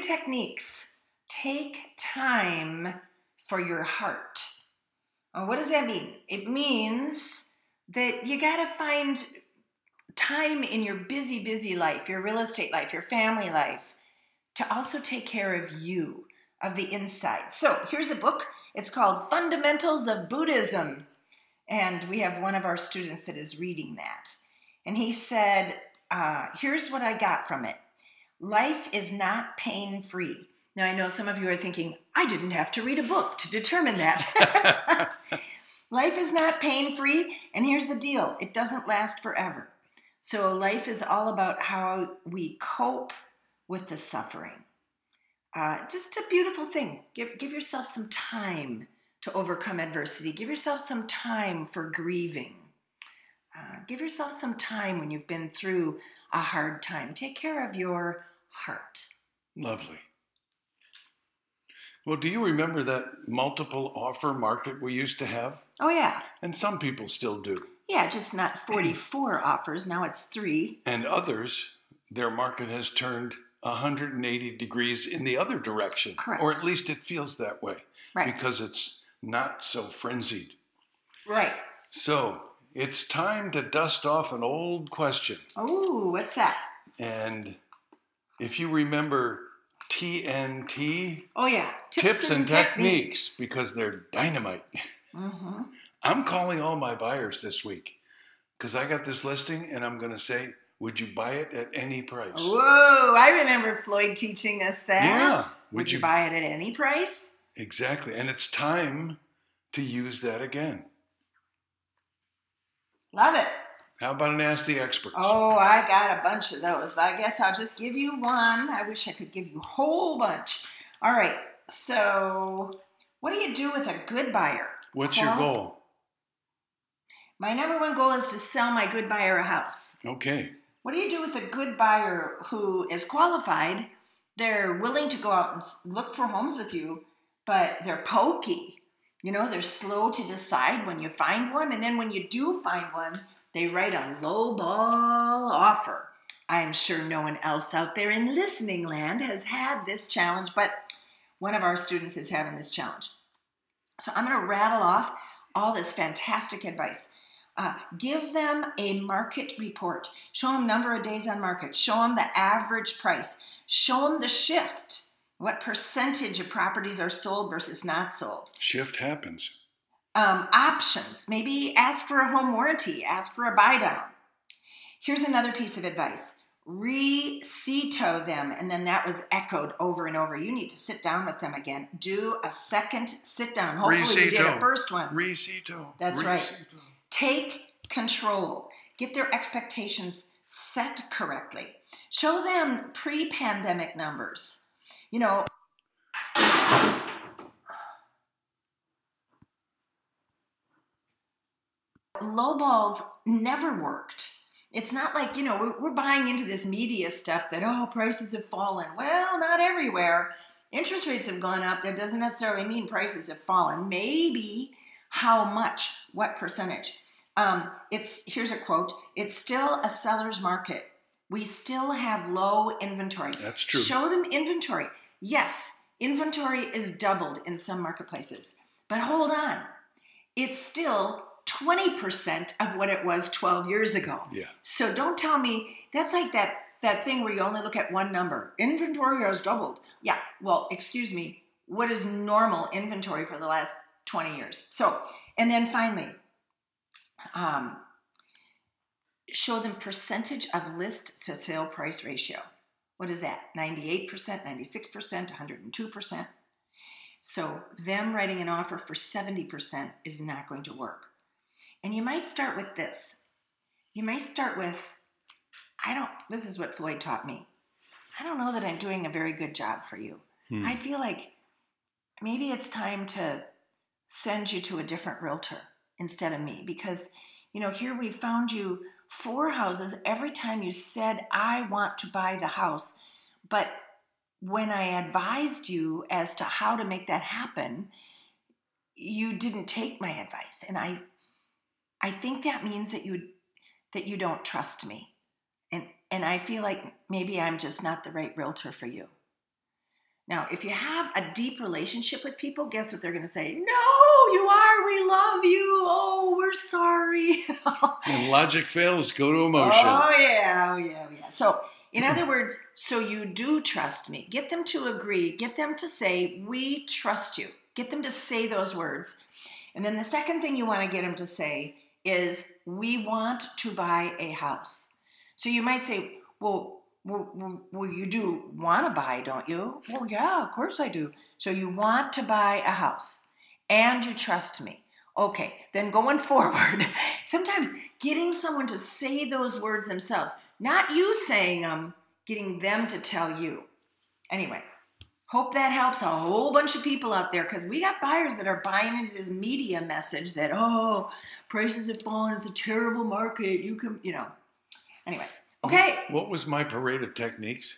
techniques. Take time for your heart. Uh, what does that mean? It means that you got to find time in your busy, busy life, your real estate life, your family life, to also take care of you, of the inside. So, here's a book. It's called Fundamentals of Buddhism. And we have one of our students that is reading that. And he said, uh, Here's what I got from it life is not pain free. Now, I know some of you are thinking, I didn't have to read a book to determine that. life is not pain free, and here's the deal it doesn't last forever. So, life is all about how we cope with the suffering. Uh, just a beautiful thing. Give, give yourself some time to overcome adversity, give yourself some time for grieving. Give yourself some time when you've been through a hard time. Take care of your heart. Lovely. Well, do you remember that multiple offer market we used to have? Oh, yeah. And some people still do. Yeah, just not 44 offers. Now it's three. And others, their market has turned 180 degrees in the other direction. Correct. Or at least it feels that way. Right. Because it's not so frenzied. Right. So it's time to dust off an old question. Oh, what's that? And if you remember TNT, Oh, yeah. tips, and, techniques, because they're dynamite. hmm I'm calling all my buyers this week because I got this listing and I'm going to say, would you buy it at any price? Whoa, I remember Floyd teaching us that. Yeah. Would, Would you you- buy it at any price? Exactly. And it's time to use that again. Love it. How about an Ask the Experts? Oh, I got a bunch of those, but I guess I'll just give you one. I wish I could give you a whole bunch. All right. So, what do you do with a good buyer? What's your goal? My number one goal is to sell my good buyer a house. Okay. What do you do with a good buyer who is qualified? They're willing to go out and look for homes with you, but they're pokey. You know, they're slow to decide when you find one, and then when you do find one, they write a low ball offer. I'm sure no one else out there in listening land has had this challenge, but one of our students is having this challenge. So I'm going to rattle off all this fantastic advice. Uh, give them a market report. Show them number of days on market. Show them the average price. Show them the shift. What percentage of properties are sold versus not sold? Shift happens. Um, options. Maybe ask for a home warranty. Ask for a buy down. Here's another piece of advice. Recito them, and then that was echoed over and over. You need to sit down with them again. Do a second sit down. Hopefully, you did a first one. Recito. That's right. Recito. Take control. Get their expectations set correctly. Show them pre pandemic numbers. You know, low balls never worked. It's not like, you know, we're, buying into this media stuff that, oh, prices have fallen. Well, not everywhere. Interest rates have gone up. That doesn't necessarily mean prices have fallen. Maybe how much, what percentage. Um, it's here's a quote. It's still a seller's market. We still have low inventory. That's true. Show them inventory. Yes, inventory is doubled in some marketplaces, but hold on, it's still 20% of what it was 12 years ago. Yeah. So don't tell me That's like that that thing where you only look at one number. Inventory has doubled. Yeah. Well, excuse me. What is normal inventory for the last 20 years? So, and then finally, um, show them percentage of list to sale price ratio. What is that? 98%, 96%, 102%. So, them writing an offer for 70% is not going to work. And you might start with this. You might start with, I don't, this is what Floyd taught me. I don't know that I'm doing a very good job for you. Hmm. I feel like maybe it's time to send you to a different realtor instead of me because, you know, here we found you four houses every time you said, I want to buy the house. But when I advised you as to how to make that happen, you didn't take my advice. And I I think that means that you that you don't trust me. And and I feel like maybe I'm just not the right realtor for you. Now, if you have a deep relationship with people, guess what they're going to say? No, you are. We love you. Oh, we're sorry. When logic fails, go to emotion. Oh yeah, oh yeah, oh yeah. So, in other words, so you do trust me. Get them to agree. Get them to say, "We trust you." Get them to say those words. And then the second thing you want to get them to say is, "We want to buy a house." So you might say, "Well, well, well, you do want to buy, don't you?" Well, yeah, of course I do. So you want to buy a house and you trust me. Okay, then going forward, sometimes getting someone to say those words themselves, not you saying them, getting them to tell you. Anyway, hope that helps a whole bunch of people out there because we got buyers that are buying into this media message that, oh, prices have fallen, it's a terrible market. You can, you know. Anyway, okay. What was my parade of techniques?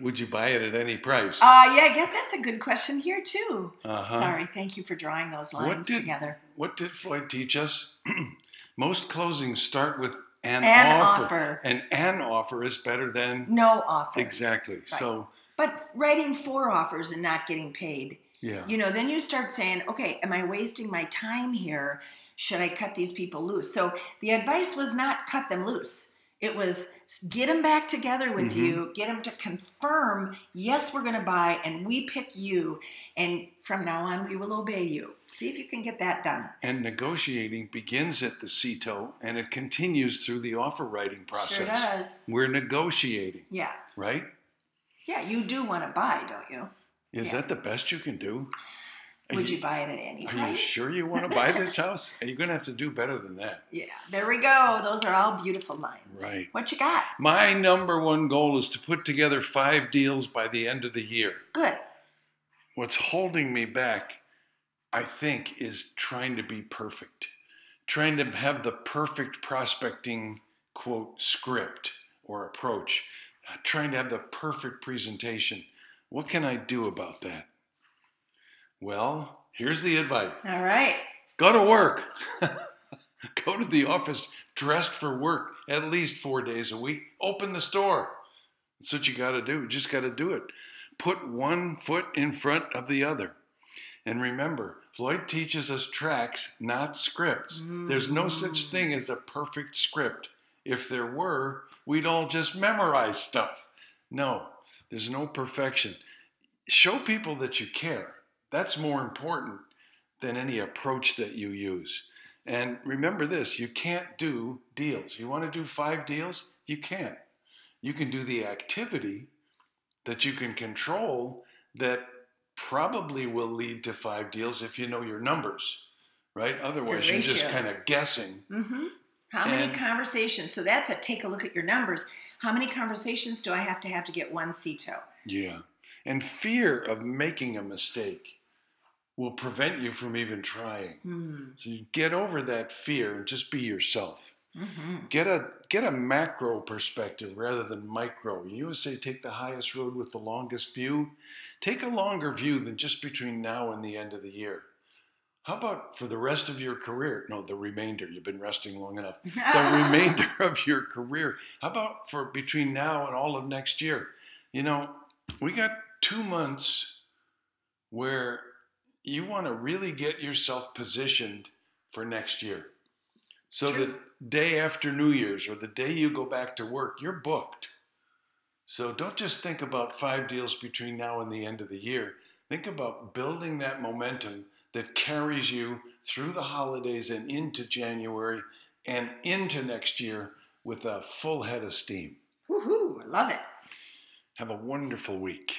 Would you buy it at any price? Uh, yeah, I guess that's a good question here too. Uh-huh. Sorry, thank you for drawing those What lines did- together. what did Floyd teach us? Most closings start with an, An offer. offer. And an offer is better than No offer. exactly. So But writing four offers and not getting paid, yeah. you know, then you start saying, okay, am I wasting my time here? Should I cut these people loose? So the advice was not cut them loose. It was get them back together with Mhm. you, get them to confirm, yes, we're going to buy, and we pick you. And from now on, we will obey you. See if you can get that done. And negotiating begins at the CETO and it continues through the offer writing process. Sure does. We're negotiating, Yeah. right? Yeah, you do want to buy, don't you? Is Yeah. that the best you can do? Would you buy it at any Are price? Are you sure you want to buy this house? Are you going to have to do better than that? Yeah, there we go. Those are all beautiful lines. Right. What you got? My number one goal is to put together five deals by the end of the year. Good. What's holding me back, I think, is trying to be perfect, trying to have the perfect prospecting quote script or approach, trying to have the perfect presentation. What can I do about that? Well, here's the advice All right. go to work. go to the office dressed for work at least four days a week. Open the store. That's what you got to do. You just got to do it. Put one foot in front of the other. And remember, Floyd teaches us tracks, not scripts. There's no such mm. thing as a perfect script. If there were, we'd all just memorize stuff. No, there's no perfection. Show people that you care. That's more important than any approach that you use. And remember this you can't do deals. You want to do five deals? You can't. You can do the activity that you can control that probably will lead to five deals if you know your numbers, right? Otherwise, you're just kind of guessing. Mm-hmm. How many conversations? So that's a take a look at your numbers. How many conversations do I have to have to get one CETO? Yeah. And fear of making a mistake will prevent you from even trying. Hmm. So you get over that fear and just be yourself. Mm-hmm. Get a get a macro perspective rather than micro. You always say take the highest road with the longest view. Take a longer view than just between now and the end of the year. How about for the rest of your career? No, the remainder. You've been resting long enough. The remainder of your career. How about for between now and all of next year? You know, we got two months where you want to really get yourself positioned for next year. So True. the day after New Year's or the day you go back to work, you're booked. So don't just think about five deals between now and the end of the year. Think about building that momentum that carries you through the holidays and into January and into next year with a full head of steam. Woohoo! I love it. Have a wonderful week.